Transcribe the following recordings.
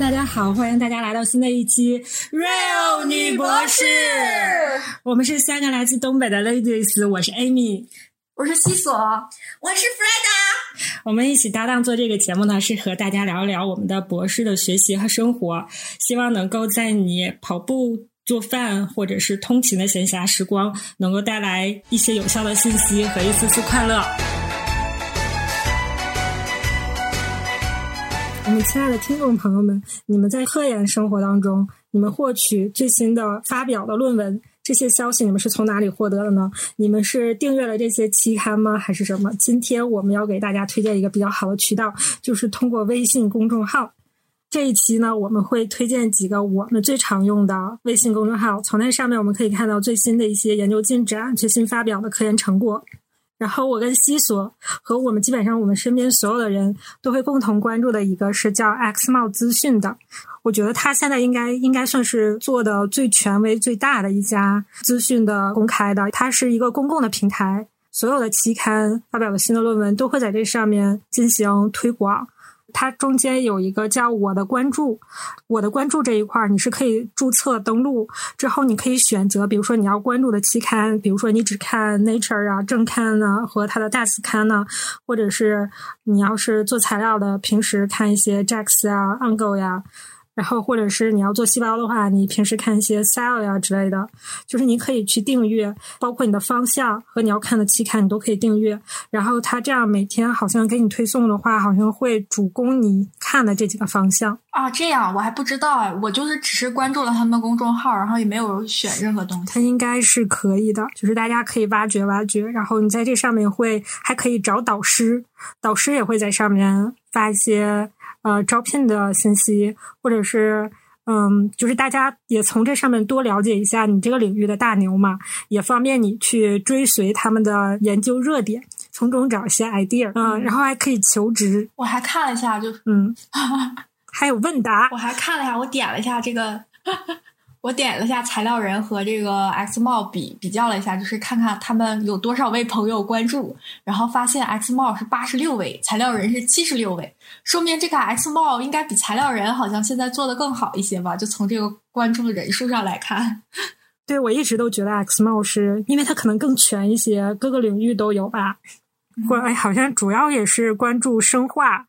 大家好，欢迎大家来到新的一期 Real 女博士。我们是三个来自东北的 ladies，我是 Amy，我是西索，我是 Freda。我们一起搭档做这个节目呢，是和大家聊一聊我们的博士的学习和生活，希望能够在你跑步、做饭或者是通勤的闲暇时光，能够带来一些有效的信息和一丝丝快乐。我们亲爱的听众朋友们，你们在科研生活当中，你们获取最新的发表的论文这些消息，你们是从哪里获得的呢？你们是订阅了这些期刊吗？还是什么？今天我们要给大家推荐一个比较好的渠道，就是通过微信公众号。这一期呢，我们会推荐几个我们最常用的微信公众号，从那上面我们可以看到最新的一些研究进展、最新发表的科研成果。然后我跟西索和我们基本上我们身边所有的人都会共同关注的一个是叫 X 帽资讯的，我觉得他现在应该应该算是做的最权威、最大的一家资讯的公开的，它是一个公共的平台，所有的期刊发表的新的论文都会在这上面进行推广。它中间有一个叫“我的关注”，我的关注这一块儿，你是可以注册登录之后，你可以选择，比如说你要关注的期刊，比如说你只看 Nature 啊、正刊啊和它的大词刊呢，或者是你要是做材料的，平时看一些 JACS 啊、Angle 呀。然后，或者是你要做细胞的话，你平时看一些 Cell 呀之类的，就是你可以去订阅，包括你的方向和你要看的期刊，你都可以订阅。然后它这样每天好像给你推送的话，好像会主攻你看的这几个方向啊。这样我还不知道哎，我就是只是关注了他们的公众号，然后也没有选任何东西。它应该是可以的，就是大家可以挖掘挖掘。然后你在这上面会还可以找导师，导师也会在上面发一些。呃，招聘的信息，或者是嗯，就是大家也从这上面多了解一下你这个领域的大牛嘛，也方便你去追随他们的研究热点，从中找一些 idea。嗯，然后还可以求职。我还看了一下，就嗯，还有问答。我还看了一下，我点了一下这个。我点了一下材料人和这个 X 帽比比较了一下，就是看看他们有多少位朋友关注，然后发现 X 帽是八十六位，材料人是七十六位，说明这个 X 帽应该比材料人好像现在做的更好一些吧？就从这个关注的人数上来看，对我一直都觉得 X 帽是因为它可能更全一些，各个领域都有吧，或者哎，好像主要也是关注生化。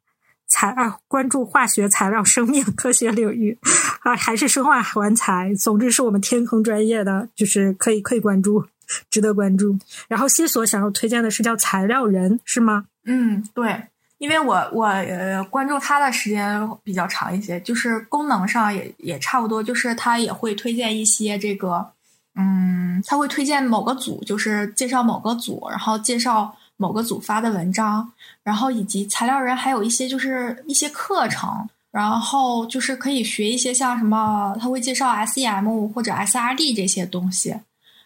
材啊，关注化学材料、生命 科学领域啊，还是生化环材。总之是我们天坑专业的，就是可以可以关注，值得关注。然后西索想要推荐的是叫材料人，是吗？嗯，对，因为我我呃关注他的时间比较长一些，就是功能上也也差不多，就是他也会推荐一些这个，嗯，他会推荐某个组，就是介绍某个组，然后介绍。某个组发的文章，然后以及材料人还有一些就是一些课程，然后就是可以学一些像什么，他会介绍 SEM 或者 SRD 这些东西，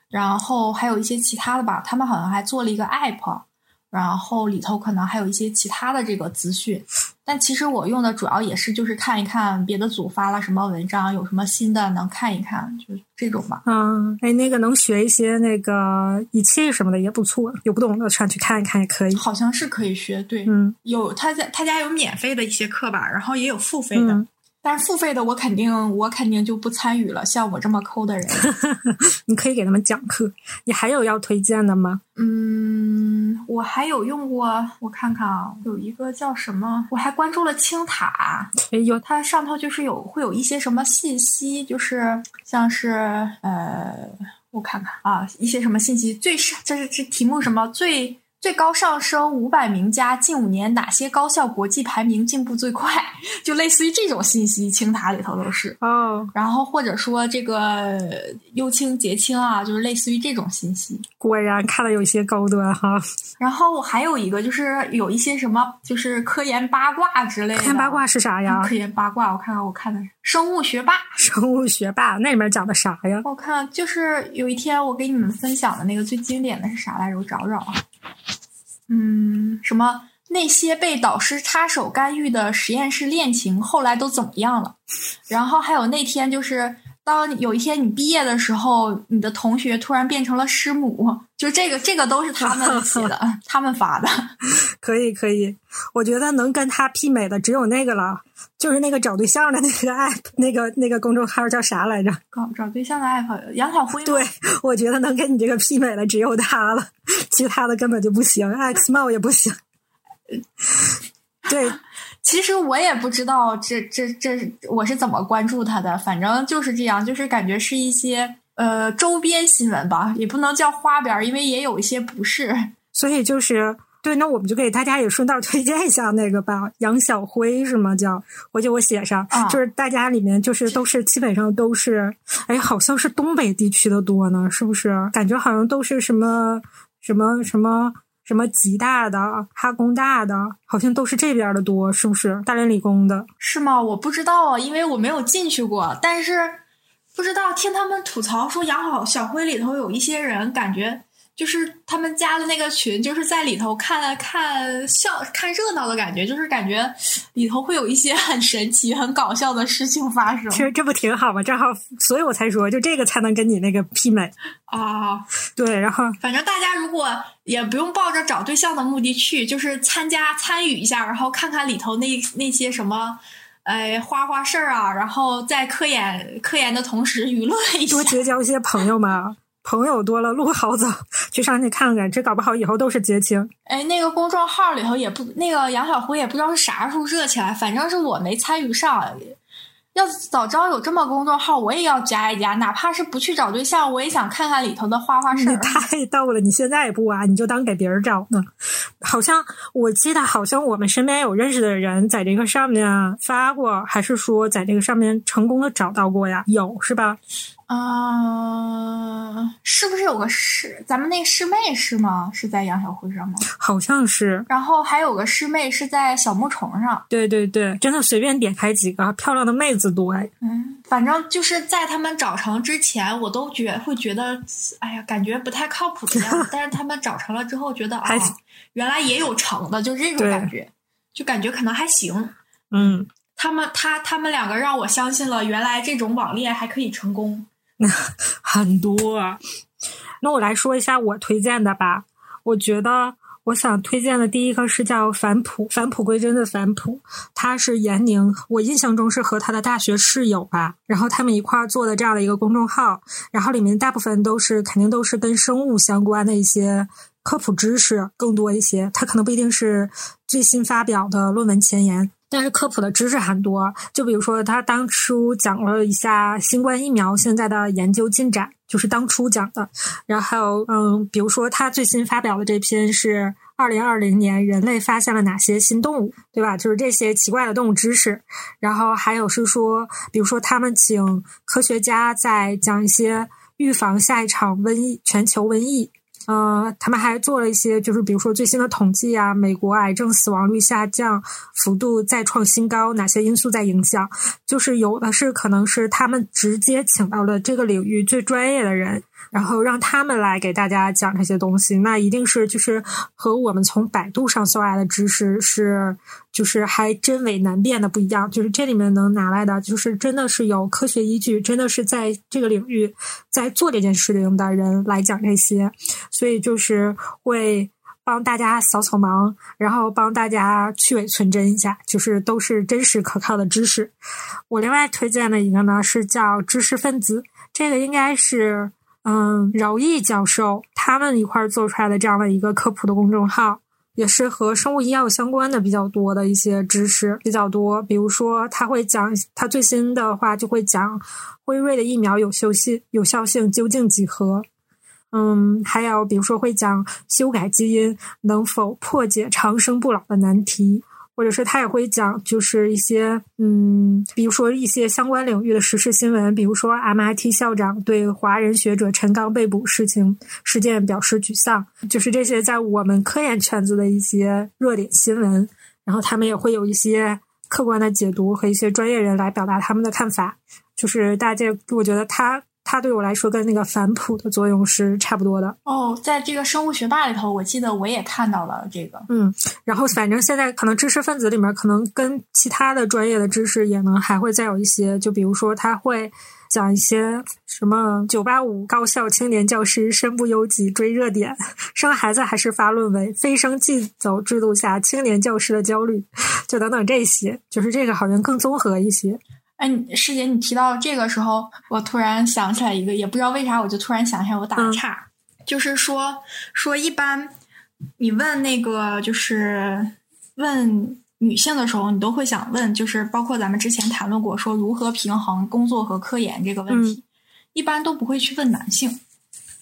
然后还有一些其他的吧，他们好像还做了一个 App。然后里头可能还有一些其他的这个资讯，但其实我用的主要也是就是看一看别的组发了什么文章，有什么新的能看一看，就这种吧。嗯，哎，那个能学一些那个仪器什么的也不错，有不懂的上去看一看也可以。好像是可以学，对，嗯，有他家他家有免费的一些课吧，然后也有付费的。但是付费的我肯定我肯定就不参与了，像我这么抠的人，你可以给他们讲课。你还有要推荐的吗？嗯，我还有用过，我看看啊，有一个叫什么，我还关注了青塔，哎呦，它上头就是有会有一些什么信息，就是像是呃，我看看啊，一些什么信息，最是这是这题目什么最。最高上升五百名家，近五年哪些高校国际排名进步最快？就类似于这种信息，清塔里头都是哦。然后或者说这个优清、结清啊，就是类似于这种信息。果然看的有些高端哈。然后还有一个就是有一些什么，就是科研八卦之类的。科研八卦是啥呀？科研八卦，我看看，我看的是生物学霸。生物学霸那里面讲的啥呀？我看就是有一天我给你们分享的那个最经典的是啥来着？我找找啊。嗯，什么那些被导师插手干预的实验室恋情，后来都怎么样了？然后还有那天就是当有一天你毕业的时候，你的同学突然变成了师母，就这个这个都是他们起的，他们发的。可以可以，我觉得能跟他媲美的只有那个了，就是那个找对象的那个 app，那个那个公众号叫啥来着？找找对象的 app，杨晓辉。对，我觉得能跟你这个媲美的只有他了，其他的根本就不行，X 帽也不行。对，其实我也不知道这这这我是怎么关注他的，反正就是这样，就是感觉是一些呃周边新闻吧，也不能叫花边，因为也有一些不是。所以就是对，那我们就给大家也顺道推荐一下那个吧，杨晓辉是吗？叫我就我写上，就是大家里面就是都是基本上都是，哎，好像是东北地区的多呢，是不是？感觉好像都是什么什么什么。什么什么吉大的、哈工大的，好像都是这边的多，是不是？大连理工的是吗？我不知道啊，因为我没有进去过。但是不知道听他们吐槽说，养好小辉里头有一些人感觉。就是他们加的那个群，就是在里头看看笑、看热闹的感觉，就是感觉里头会有一些很神奇、很搞笑的事情发生。其实这不挺好吗？正好，所以我才说，就这个才能跟你那个媲美啊。对，然后反正大家如果也不用抱着找对象的目的去，就是参加参与一下，然后看看里头那那些什么，哎花花事儿啊，然后在科研科研的同时娱乐一下，多结交一些朋友嘛。朋友多了，路好走，去上去看看，这搞不好以后都是绝情。哎，那个公众号里头也不，那个杨小辉也不知道是啥时候热起来，反正是我没参与上。要早知道有这么公众号，我也要加一加，哪怕是不去找对象，我也想看看里头的花花事儿。你太逗了，你现在也不啊？你就当给别人找呢。好像我记得，好像我们身边有认识的人在这个上面发过，还是说在这个上面成功的找到过呀？有是吧？啊，是不是有个师？咱们那师妹是吗？是在杨小辉上吗？好像是。然后还有个师妹是在小木虫上。对对对，真的随便点开几个漂亮的妹子多哎。嗯，反正就是在他们找成之前，我都觉会觉得，哎呀，感觉不太靠谱的样子。但是他们找成了之后，觉得啊，原来也有成的，就这种感觉，就感觉可能还行。嗯，他们他他们两个让我相信了，原来这种网恋还可以成功。那很多，那我来说一下我推荐的吧。我觉得我想推荐的第一个是叫返璞，返璞归真的返璞，他是闫宁，我印象中是和他的大学室友吧，然后他们一块儿做的这样的一个公众号，然后里面大部分都是肯定都是跟生物相关的一些科普知识更多一些，他可能不一定是最新发表的论文前沿。但是科普的知识很多，就比如说他当初讲了一下新冠疫苗现在的研究进展，就是当初讲的。然后，嗯，比如说他最新发表的这篇是二零二零年人类发现了哪些新动物，对吧？就是这些奇怪的动物知识。然后还有是说，比如说他们请科学家在讲一些预防下一场瘟疫，全球瘟疫。呃，他们还做了一些，就是比如说最新的统计啊，美国癌症死亡率下降幅度再创新高，哪些因素在影响？就是有的是可能是他们直接请到了这个领域最专业的人。然后让他们来给大家讲这些东西，那一定是就是和我们从百度上搜来的知识是就是还真伪难辨的不一样。就是这里面能拿来的，就是真的是有科学依据，真的是在这个领域在做这件事情的人来讲这些，所以就是会帮大家扫扫盲，然后帮大家去伪存真一下，就是都是真实可靠的知识。我另外推荐的一个呢是叫知识分子，这个应该是。嗯，饶毅教授他们一块儿做出来的这样的一个科普的公众号，也是和生物医药相关的比较多的一些知识比较多。比如说，他会讲他最新的话，就会讲辉瑞的疫苗有效性有效性究竟几何。嗯，还有比如说会讲修改基因能否破解长生不老的难题。或者是他也会讲，就是一些嗯，比如说一些相关领域的时事新闻，比如说 MIT 校长对华人学者陈刚被捕事情事件表示沮丧，就是这些在我们科研圈子的一些热点新闻。然后他们也会有一些客观的解读和一些专业人来表达他们的看法。就是大家，我觉得他它对我来说跟那个反哺的作用是差不多的。哦，在这个生物学霸里头，我记得我也看到了这个。嗯，然后反正现在可能知识分子里面，可能跟其他的专业的知识也能还会再有一些，就比如说他会讲一些什么九八五高校青年教师身不由己追热点，生孩子还是发论文，非升即走制度下青年教师的焦虑，就等等这些，就是这个好像更综合一些。哎，师姐，你提到这个时候，我突然想起来一个，也不知道为啥，我就突然想起来，我打个岔，就是说说一般你问那个就是问女性的时候，你都会想问，就是包括咱们之前谈论过说如何平衡工作和科研这个问题，一般都不会去问男性。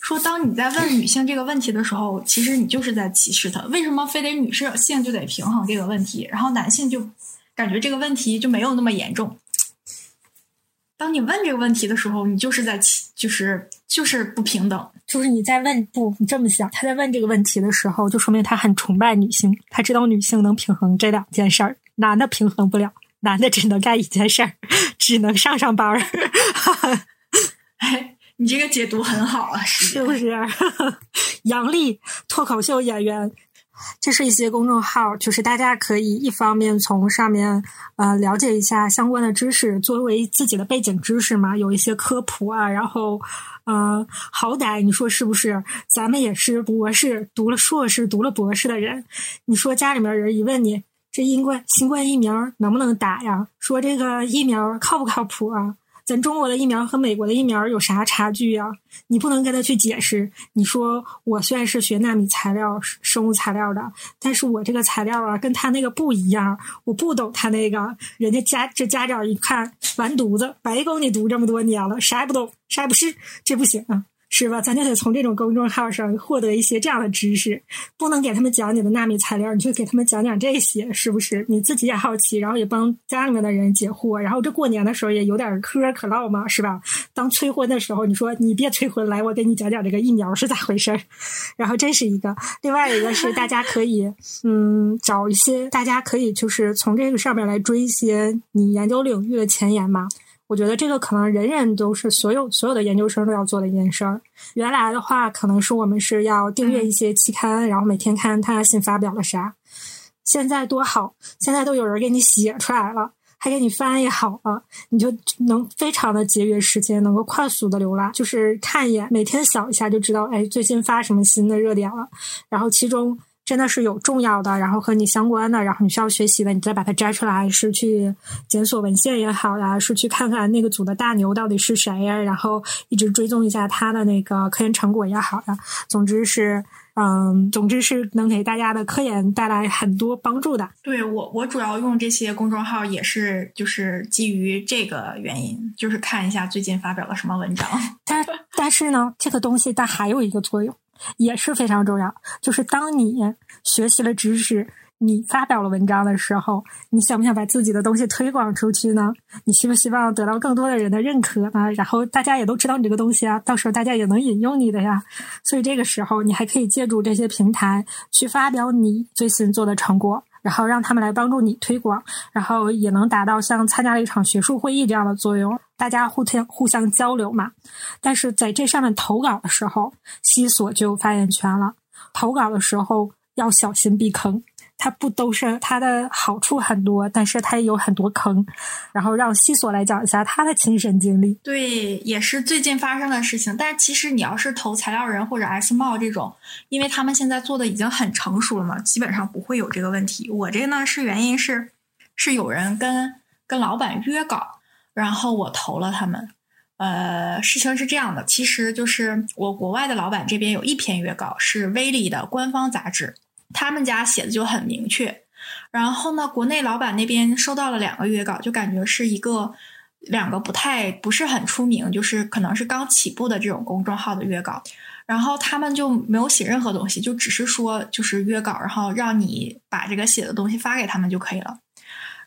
说当你在问女性这个问题的时候，其实你就是在歧视她。为什么非得女性就得平衡这个问题，然后男性就感觉这个问题就没有那么严重？当你问这个问题的时候，你就是在就是就是不平等，就是你在问不你这么想，他在问这个问题的时候，就说明他很崇拜女性，他知道女性能平衡这两件事儿，男的平衡不了，男的只能干一件事儿，只能上上班儿。哎，你这个解读很好啊，是不是？杨笠，脱口秀演员。这是一些公众号，就是大家可以一方面从上面呃了解一下相关的知识，作为自己的背景知识嘛，有一些科普啊。然后，呃，好歹你说是不是？咱们也是博士，读了硕士，读了博士的人。你说家里面人一问你，这新冠新冠疫苗能不能打呀？说这个疫苗靠不靠谱啊？咱中国的疫苗和美国的疫苗有啥差距呀？你不能跟他去解释。你说我虽然是学纳米材料、生物材料的，但是我这个材料啊，跟他那个不一样。我不懂他那个，人家家这家长一看完犊子，白供你读这么多年了，啥也不懂，啥也不是，这不行啊。是吧？咱就得从这种公众号上获得一些这样的知识，不能给他们讲你的纳米材料，你就给他们讲讲这些，是不是？你自己也好奇，然后也帮家里面的人解惑，然后这过年的时候也有点嗑可唠嘛，是吧？当催婚的时候，你说你别催婚，来我给你讲讲这个疫苗是咋回事儿。然后这是一个，另外一个是大家可以嗯找一些，大家可以就是从这个上面来追一些你研究领域的前沿嘛。我觉得这个可能人人都是所有所有的研究生都要做的一件事儿。原来的话，可能是我们是要订阅一些期刊，然后每天看他新发表了啥。现在多好，现在都有人给你写出来了，还给你翻译好了，你就能非常的节约时间，能够快速的浏览，就是看一眼，每天扫一下就知道，哎，最近发什么新的热点了。然后其中。真的是有重要的，然后和你相关的，然后你需要学习的，你再把它摘出来，是去检索文献也好呀，是去看看那个组的大牛到底是谁呀，然后一直追踪一下他的那个科研成果也好呀。总之是，嗯，总之是能给大家的科研带来很多帮助的。对我，我主要用这些公众号也是就是基于这个原因，就是看一下最近发表了什么文章。但但是呢，这个东西它还有一个作用。也是非常重要，就是当你学习了知识，你发表了文章的时候，你想不想把自己的东西推广出去呢？你希不希望得到更多的人的认可啊？然后大家也都知道你这个东西啊，到时候大家也能引用你的呀。所以这个时候，你还可以借助这些平台去发表你最新做的成果。然后让他们来帮助你推广，然后也能达到像参加了一场学术会议这样的作用，大家互相互相交流嘛。但是在这上面投稿的时候，西索就有发言权了。投稿的时候要小心避坑。它不都是它的好处很多，但是它也有很多坑。然后让西索来讲一下他的亲身经历。对，也是最近发生的事情。但其实你要是投材料人或者 S 茂这种，因为他们现在做的已经很成熟了嘛，基本上不会有这个问题。我这呢是原因是是有人跟跟老板约稿，然后我投了他们。呃，事情是这样的，其实就是我国外的老板这边有一篇约稿是威力的官方杂志。他们家写的就很明确，然后呢，国内老板那边收到了两个约稿，就感觉是一个两个不太不是很出名，就是可能是刚起步的这种公众号的约稿，然后他们就没有写任何东西，就只是说就是约稿，然后让你把这个写的东西发给他们就可以了。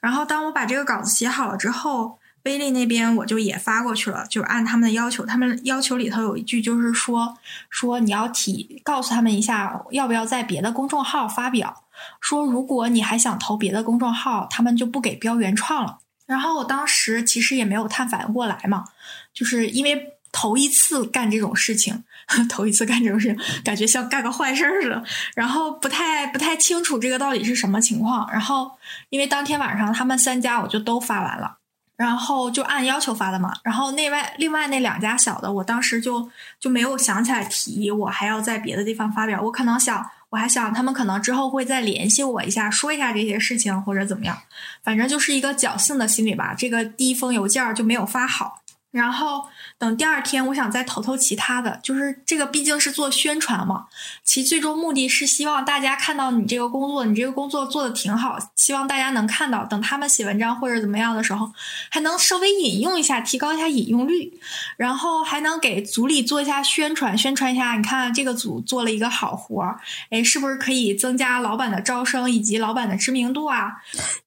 然后当我把这个稿子写好了之后。威利那边我就也发过去了，就按他们的要求，他们要求里头有一句就是说说你要提告诉他们一下要不要在别的公众号发表，说如果你还想投别的公众号，他们就不给标原创了。然后我当时其实也没有太反应过来嘛，就是因为头一次干这种事情，头一次干这种事情，感觉像干个坏事似的。然后不太不太清楚这个到底是什么情况。然后因为当天晚上他们三家我就都发完了，然后就按要求发的嘛。然后内外另外那两家小的，我当时就就没有想起来提，我还要在别的地方发表。我可能想。我还想他们可能之后会再联系我一下，说一下这些事情或者怎么样，反正就是一个侥幸的心理吧。这个第一封邮件就没有发好。然后等第二天，我想再投投其他的，就是这个毕竟是做宣传嘛，其最终目的是希望大家看到你这个工作，你这个工作做的挺好，希望大家能看到。等他们写文章或者怎么样的时候，还能稍微引用一下，提高一下引用率，然后还能给组里做一下宣传，宣传一下，你看这个组做了一个好活儿，哎，是不是可以增加老板的招生以及老板的知名度啊？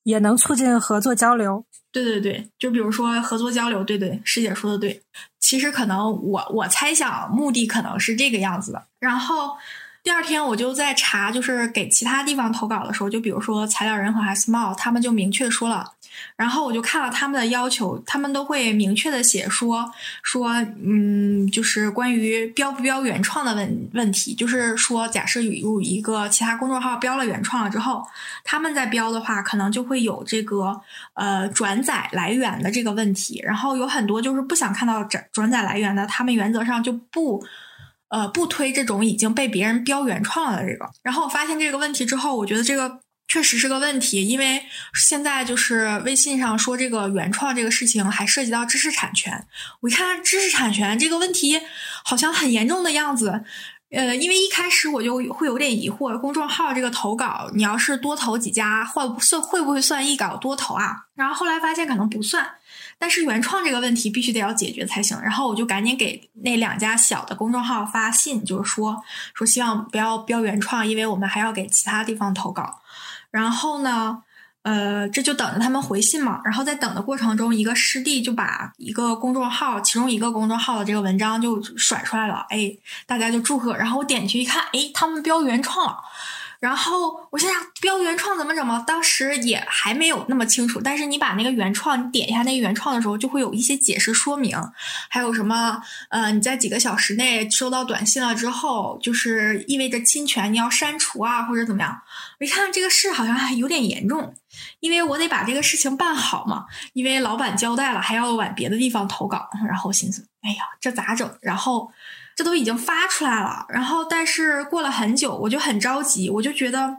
也能促进合作交流。对对对，就比如说合作交流，对对，师姐说的对。其实可能我我猜想目的可能是这个样子的。然后第二天我就在查，就是给其他地方投稿的时候，就比如说材料人和 S m a l l 他们就明确说了。然后我就看了他们的要求，他们都会明确的写说说，嗯，就是关于标不标原创的问问题，就是说，假设有有一个其他公众号标了原创了之后，他们在标的话，可能就会有这个呃转载来源的这个问题。然后有很多就是不想看到转转载来源的，他们原则上就不呃不推这种已经被别人标原创了的这个。然后我发现这个问题之后，我觉得这个。确实是个问题，因为现在就是微信上说这个原创这个事情还涉及到知识产权。我一看知识产权这个问题好像很严重的样子，呃，因为一开始我就会有点疑惑，公众号这个投稿，你要是多投几家，会算会不会算一稿多投啊？然后后来发现可能不算，但是原创这个问题必须得要解决才行。然后我就赶紧给那两家小的公众号发信，就是说说希望不要标原创，因为我们还要给其他地方投稿。然后呢，呃，这就等着他们回信嘛。然后在等的过程中，一个师弟就把一个公众号，其中一个公众号的这个文章就甩出来了，哎，大家就祝贺。然后我点进去一看，哎，他们标原创了。然后我心想，标原创怎么整嘛？当时也还没有那么清楚。但是你把那个原创，你点一下那个原创的时候，就会有一些解释说明，还有什么呃，你在几个小时内收到短信了之后，就是意味着侵权，你要删除啊，或者怎么样？我一看这个事好像还有点严重，因为我得把这个事情办好嘛，因为老板交代了，还要往别的地方投稿。然后心思，哎呀，这咋整？然后。这都已经发出来了，然后但是过了很久，我就很着急，我就觉得。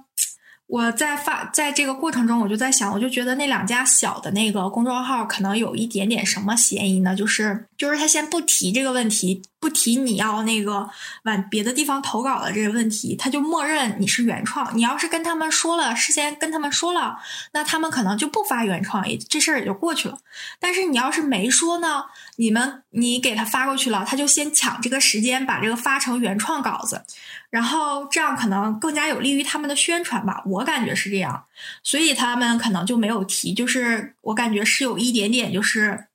我在发在这个过程中，我就在想，我就觉得那两家小的那个公众号可能有一点点什么嫌疑呢？就是就是他先不提这个问题，不提你要那个往别的地方投稿的这个问题，他就默认你是原创。你要是跟他们说了，事先跟他们说了，那他们可能就不发原创，也这事儿也就过去了。但是你要是没说呢，你们你给他发过去了，他就先抢这个时间把这个发成原创稿子。然后这样可能更加有利于他们的宣传吧，我感觉是这样，所以他们可能就没有提，就是我感觉是有一点点就是，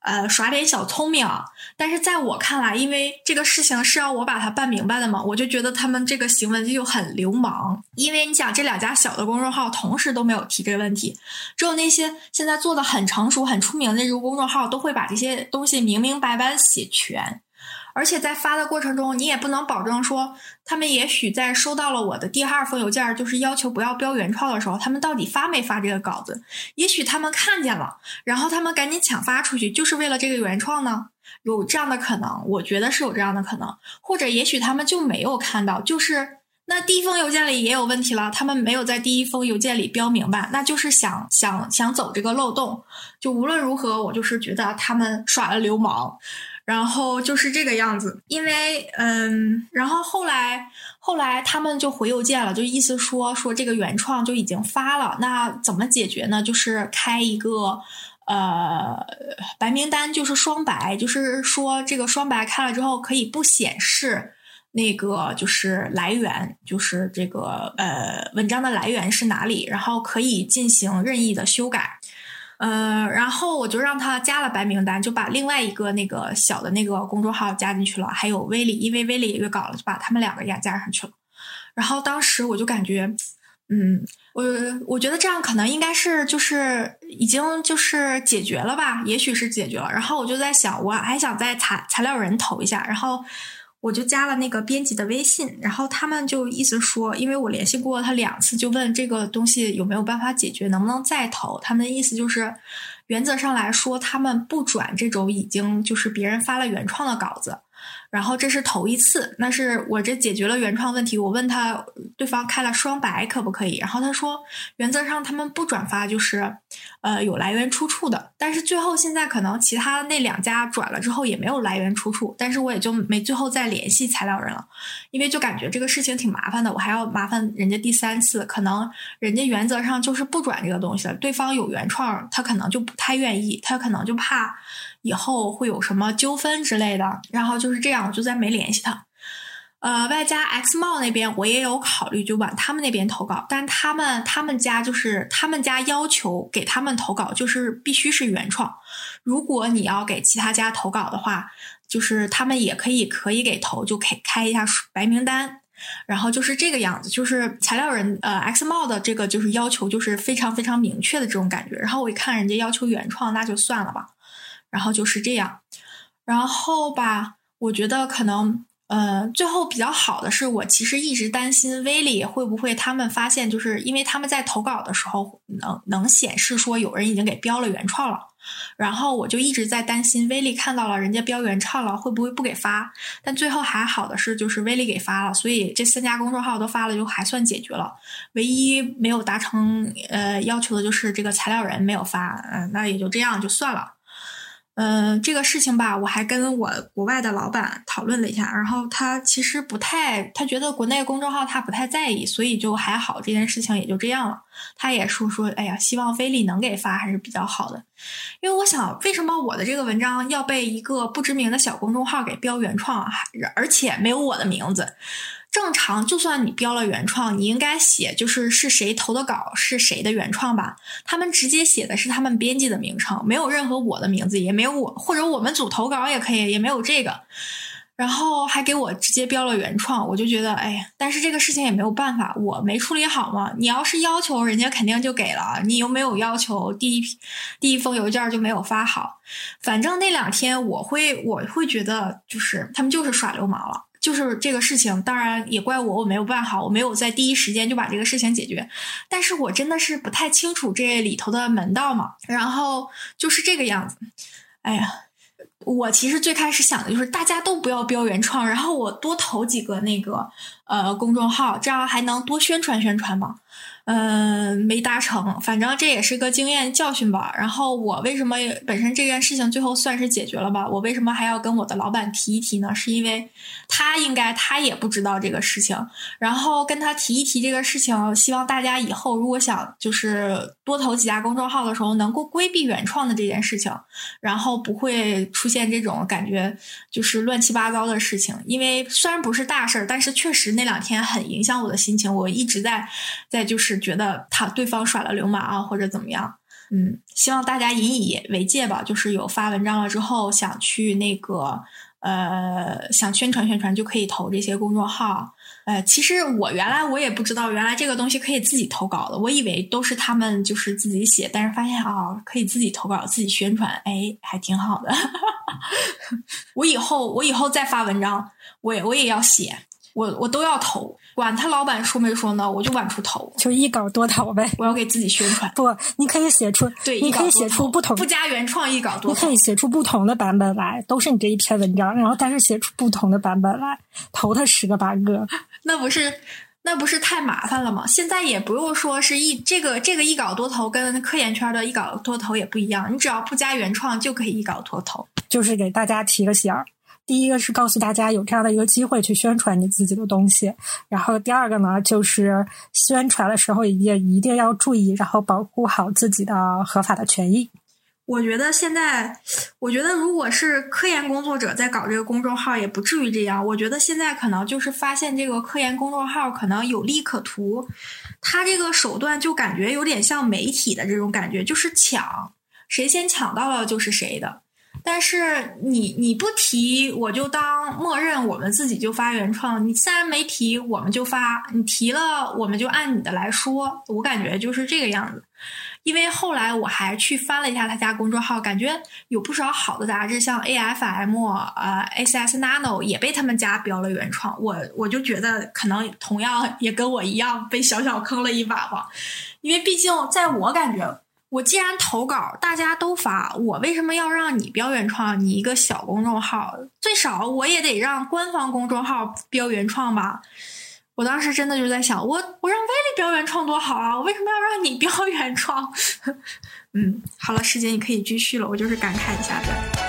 呃，耍点小聪明。但是在我看来，因为这个事情是要我把它办明白的嘛，我就觉得他们这个行为就很流氓。因为你想，这两家小的公众号同时都没有提这个问题，只有那些现在做的很成熟、很出名的这个公众号都会把这些东西明明白白的写全。而且在发的过程中，你也不能保证说，他们也许在收到了我的第二封邮件，就是要求不要标原创的时候，他们到底发没发这个稿子？也许他们看见了，然后他们赶紧抢发出去，就是为了这个原创呢？有这样的可能，我觉得是有这样的可能，或者也许他们就没有看到，就是那第一封邮件里也有问题了，他们没有在第一封邮件里标明白，那就是想想想走这个漏洞。就无论如何，我就是觉得他们耍了流氓。然后就是这个样子，因为嗯，然后后来后来他们就回邮件了，就意思说说这个原创就已经发了，那怎么解决呢？就是开一个呃白名单，就是双白，就是说这个双白开了之后可以不显示那个就是来源，就是这个呃文章的来源是哪里，然后可以进行任意的修改。呃，然后我就让他加了白名单，就把另外一个那个小的那个公众号加进去了，还有威利，因为威利也约稿了，就把他们两个也加上去了。然后当时我就感觉，嗯，我我觉得这样可能应该是就是已经就是解决了吧，也许是解决了。然后我就在想，我还想在材材料人投一下，然后我就加了那个编辑的微信，然后他们就意思说，因为我联系过他两次，就问这个东西有没有办法解决，能不能再投。他们的意思就是，原则上来说，他们不转这种已经就是别人发了原创的稿子。然后这是头一次，那是我这解决了原创问题。我问他，对方开了双白可不可以？然后他说，原则上他们不转发，就是，呃，有来源出处的。但是最后现在可能其他那两家转了之后也没有来源出处，但是我也就没最后再联系材料人了，因为就感觉这个事情挺麻烦的，我还要麻烦人家第三次，可能人家原则上就是不转这个东西了。对方有原创，他可能就不太愿意，他可能就怕。以后会有什么纠纷之类的，然后就是这样，我就再没联系他。呃，外加 X 帽那边我也有考虑，就往他们那边投稿，但他们他们家就是他们家要求给他们投稿就是必须是原创。如果你要给其他家投稿的话，就是他们也可以可以给投，就可以开一下白名单。然后就是这个样子，就是材料人呃 X 帽的这个就是要求就是非常非常明确的这种感觉。然后我一看人家要求原创，那就算了吧。然后就是这样，然后吧，我觉得可能，呃，最后比较好的是我其实一直担心威力会不会他们发现，就是因为他们在投稿的时候能能显示说有人已经给标了原创了，然后我就一直在担心威力看到了人家标原创了会不会不给发，但最后还好的是就是威力给发了，所以这三家公众号都发了就还算解决了，唯一没有达成呃要求的就是这个材料人没有发，嗯，那也就这样就算了。嗯，这个事情吧，我还跟我国外的老板讨论了一下，然后他其实不太，他觉得国内公众号他不太在意，所以就还好，这件事情也就这样了。他也说说，哎呀，希望菲利能给发还是比较好的，因为我想，为什么我的这个文章要被一个不知名的小公众号给标原创，还而且没有我的名字？正常，就算你标了原创，你应该写就是是谁投的稿，是谁的原创吧？他们直接写的是他们编辑的名称，没有任何我的名字，也没有我或者我们组投稿也可以，也没有这个。然后还给我直接标了原创，我就觉得哎呀，但是这个事情也没有办法，我没处理好嘛。你要是要求，人家肯定就给了，你又没有要求，第一批第一封邮件就没有发好。反正那两天我会我会觉得，就是他们就是耍流氓了。就是这个事情，当然也怪我，我没有办好，我没有在第一时间就把这个事情解决。但是我真的是不太清楚这里头的门道嘛。然后就是这个样子。哎呀，我其实最开始想的就是大家都不要标原创，然后我多投几个那个呃公众号，这样还能多宣传宣传嘛。嗯，没达成，反正这也是个经验教训吧。然后我为什么本身这件事情最后算是解决了吧？我为什么还要跟我的老板提一提呢？是因为他应该他也不知道这个事情，然后跟他提一提这个事情，希望大家以后如果想就是多投几家公众号的时候，能够规避原创的这件事情，然后不会出现这种感觉就是乱七八糟的事情。因为虽然不是大事儿，但是确实那两天很影响我的心情，我一直在在就是。觉得他对方耍了流氓啊，或者怎么样？嗯，希望大家引以为戒吧。就是有发文章了之后，想去那个呃，想宣传宣传，就可以投这些公众号。呃，其实我原来我也不知道，原来这个东西可以自己投稿的。我以为都是他们就是自己写，但是发现啊，可以自己投稿、自己宣传，哎，还挺好的。我以后我以后再发文章，我也我也要写。我我都要投，管他老板说没说呢，我就往出投，就一稿多投呗。我要给自己宣传。不，你可以写出，对，你可以写出不同，不加原创一稿多。你可以写出不同的版本来，都是你这一篇文章，然后但是写出不同的版本来，投他十个八个，那不是那不是太麻烦了吗？现在也不用说是一这个这个一稿多投跟科研圈的一稿多投也不一样，你只要不加原创就可以一稿多投，就是给大家提个醒儿。第一个是告诉大家有这样的一个机会去宣传你自己的东西，然后第二个呢，就是宣传的时候也一定要注意，然后保护好自己的合法的权益。我觉得现在，我觉得如果是科研工作者在搞这个公众号，也不至于这样。我觉得现在可能就是发现这个科研公众号可能有利可图，他这个手段就感觉有点像媒体的这种感觉，就是抢，谁先抢到了就是谁的。但是你你不提，我就当默认我们自己就发原创。你既然没提，我们就发；你提了，我们就按你的来说。我感觉就是这个样子。因为后来我还去翻了一下他家公众号，感觉有不少好的杂志，像 AFM、呃 SS Nano 也被他们家标了原创。我我就觉得可能同样也跟我一样被小小坑了一把吧。因为毕竟在我感觉，我既然投稿大家都发，我为什么要让你标原创？你一个小公众号，最少我也得让官方公众号标原创吧。我当时真的就在想，我我让威力标原创多好啊！我为什么要让你 标原创？嗯，好了，师姐你可以继续了，我就是感慨一下的。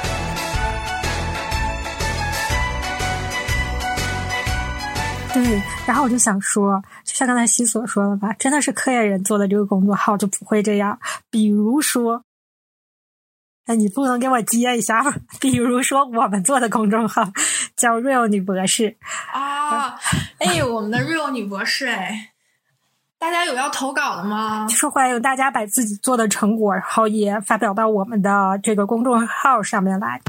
对，然后我就想说，就像刚才西所说的吧，真的是科研人做的这个工作号就不会这样。比如说。哎，你不能给我接一下吗？比如说，我们做的公众号叫 “real 女博士”啊，哎，我们的 “real 女博士”哎，大家有要投稿的吗？就是欢迎大家把自己做的成果，然后也发表到我们的这个公众号上面来。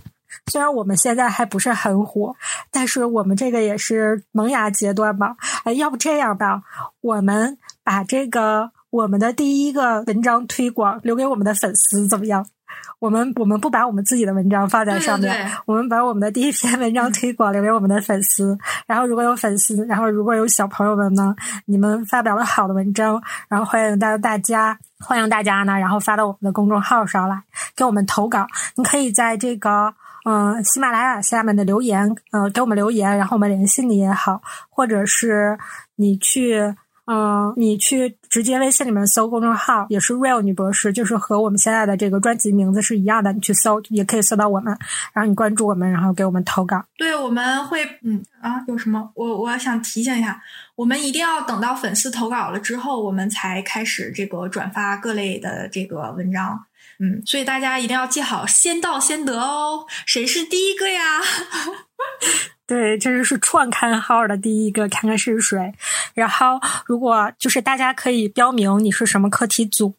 虽然我们现在还不是很火，但是我们这个也是萌芽阶段吧。哎，要不这样吧，我们把这个我们的第一个文章推广留给我们的粉丝，怎么样？我们我们不把我们自己的文章放在上面，我们把我们的第一篇文章推广留给我们的粉丝。然后如果有粉丝，然后如果有小朋友们呢，你们发表了好的文章，然后欢迎大大家欢迎大家呢，然后发到我们的公众号上来给我们投稿。你可以在这个嗯喜马拉雅下面的留言，呃给我们留言，然后我们联系你也好，或者是你去。嗯，你去直接微信里面搜公众号，也是 real 女博士，就是和我们现在的这个专辑名字是一样的。你去搜也可以搜到我们，然后你关注我们，然后给我们投稿。对，我们会，嗯啊，有什么？我我想提醒一下，我们一定要等到粉丝投稿了之后，我们才开始这个转发各类的这个文章。嗯，所以大家一定要记好，先到先得哦。谁是第一个呀？对，这就是创刊号的第一个，看看是谁。然后，如果就是大家可以标明你是什么课题组，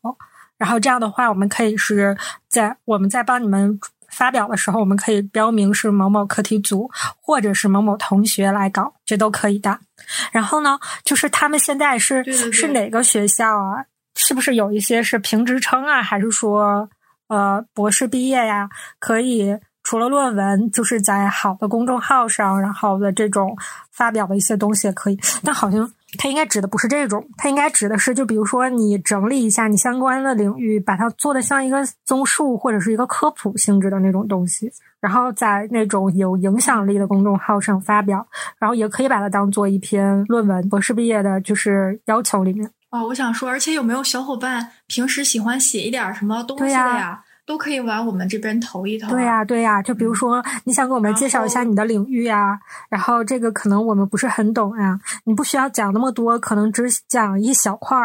然后这样的话，我们可以是在我们在帮你们发表的时候，我们可以标明是某某课题组，或者是某某同学来搞，这都可以的。然后呢，就是他们现在是是哪个学校啊？是不是有一些是评职称啊？还是说呃博士毕业呀？可以。除了论文，就是在好的公众号上，然后的这种发表的一些东西也可以。但好像它应该指的不是这种，它应该指的是，就比如说你整理一下你相关的领域，把它做的像一个综述或者是一个科普性质的那种东西，然后在那种有影响力的公众号上发表，然后也可以把它当做一篇论文。博士毕业的就是要求里面。哦，我想说，而且有没有小伙伴平时喜欢写一点什么东西的呀？都可以往我们这边投一投。对呀，对呀，就比如说你想给我们介绍一下你的领域呀，然后这个可能我们不是很懂呀，你不需要讲那么多，可能只讲一小块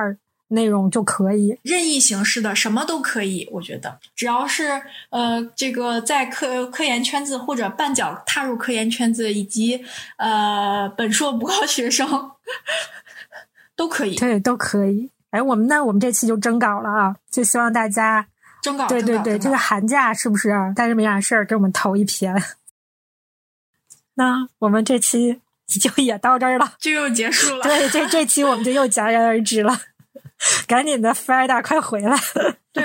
内容就可以。任意形式的什么都可以，我觉得只要是呃这个在科科研圈子或者半脚踏入科研圈子，以及呃本硕不高学生都可以。对，都可以。哎，我们那我们这期就征稿了啊，就希望大家征稿。对对对，这个寒假是不是待着没啥事儿，给我们投一篇？那我们这期就也到这儿了，就又结束了。对，这这期我们就又戛然而止了。赶紧的 f r e d a 快回来！对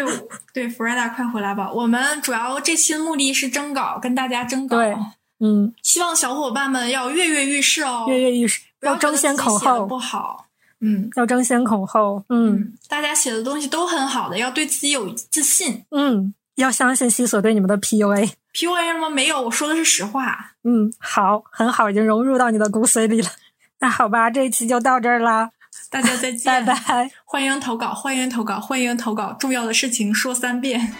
对 f r e d a 快回来吧！我们主要这期的目的是征稿，跟大家征稿。对，嗯，希望小伙伴们要跃跃欲试哦，跃跃欲试，要争先恐后，不好。嗯，要争先恐后。嗯，大家写的东西都很好的，要对自己有自信。嗯，要相信西索对你们的 PUA。PUA 吗？没有，我说的是实话。嗯，好，很好，已经融入到你的骨髓里了。那好吧，这一期就到这儿啦，大家再见，拜拜。欢迎投稿，欢迎投稿，欢迎投稿。重要的事情说三遍。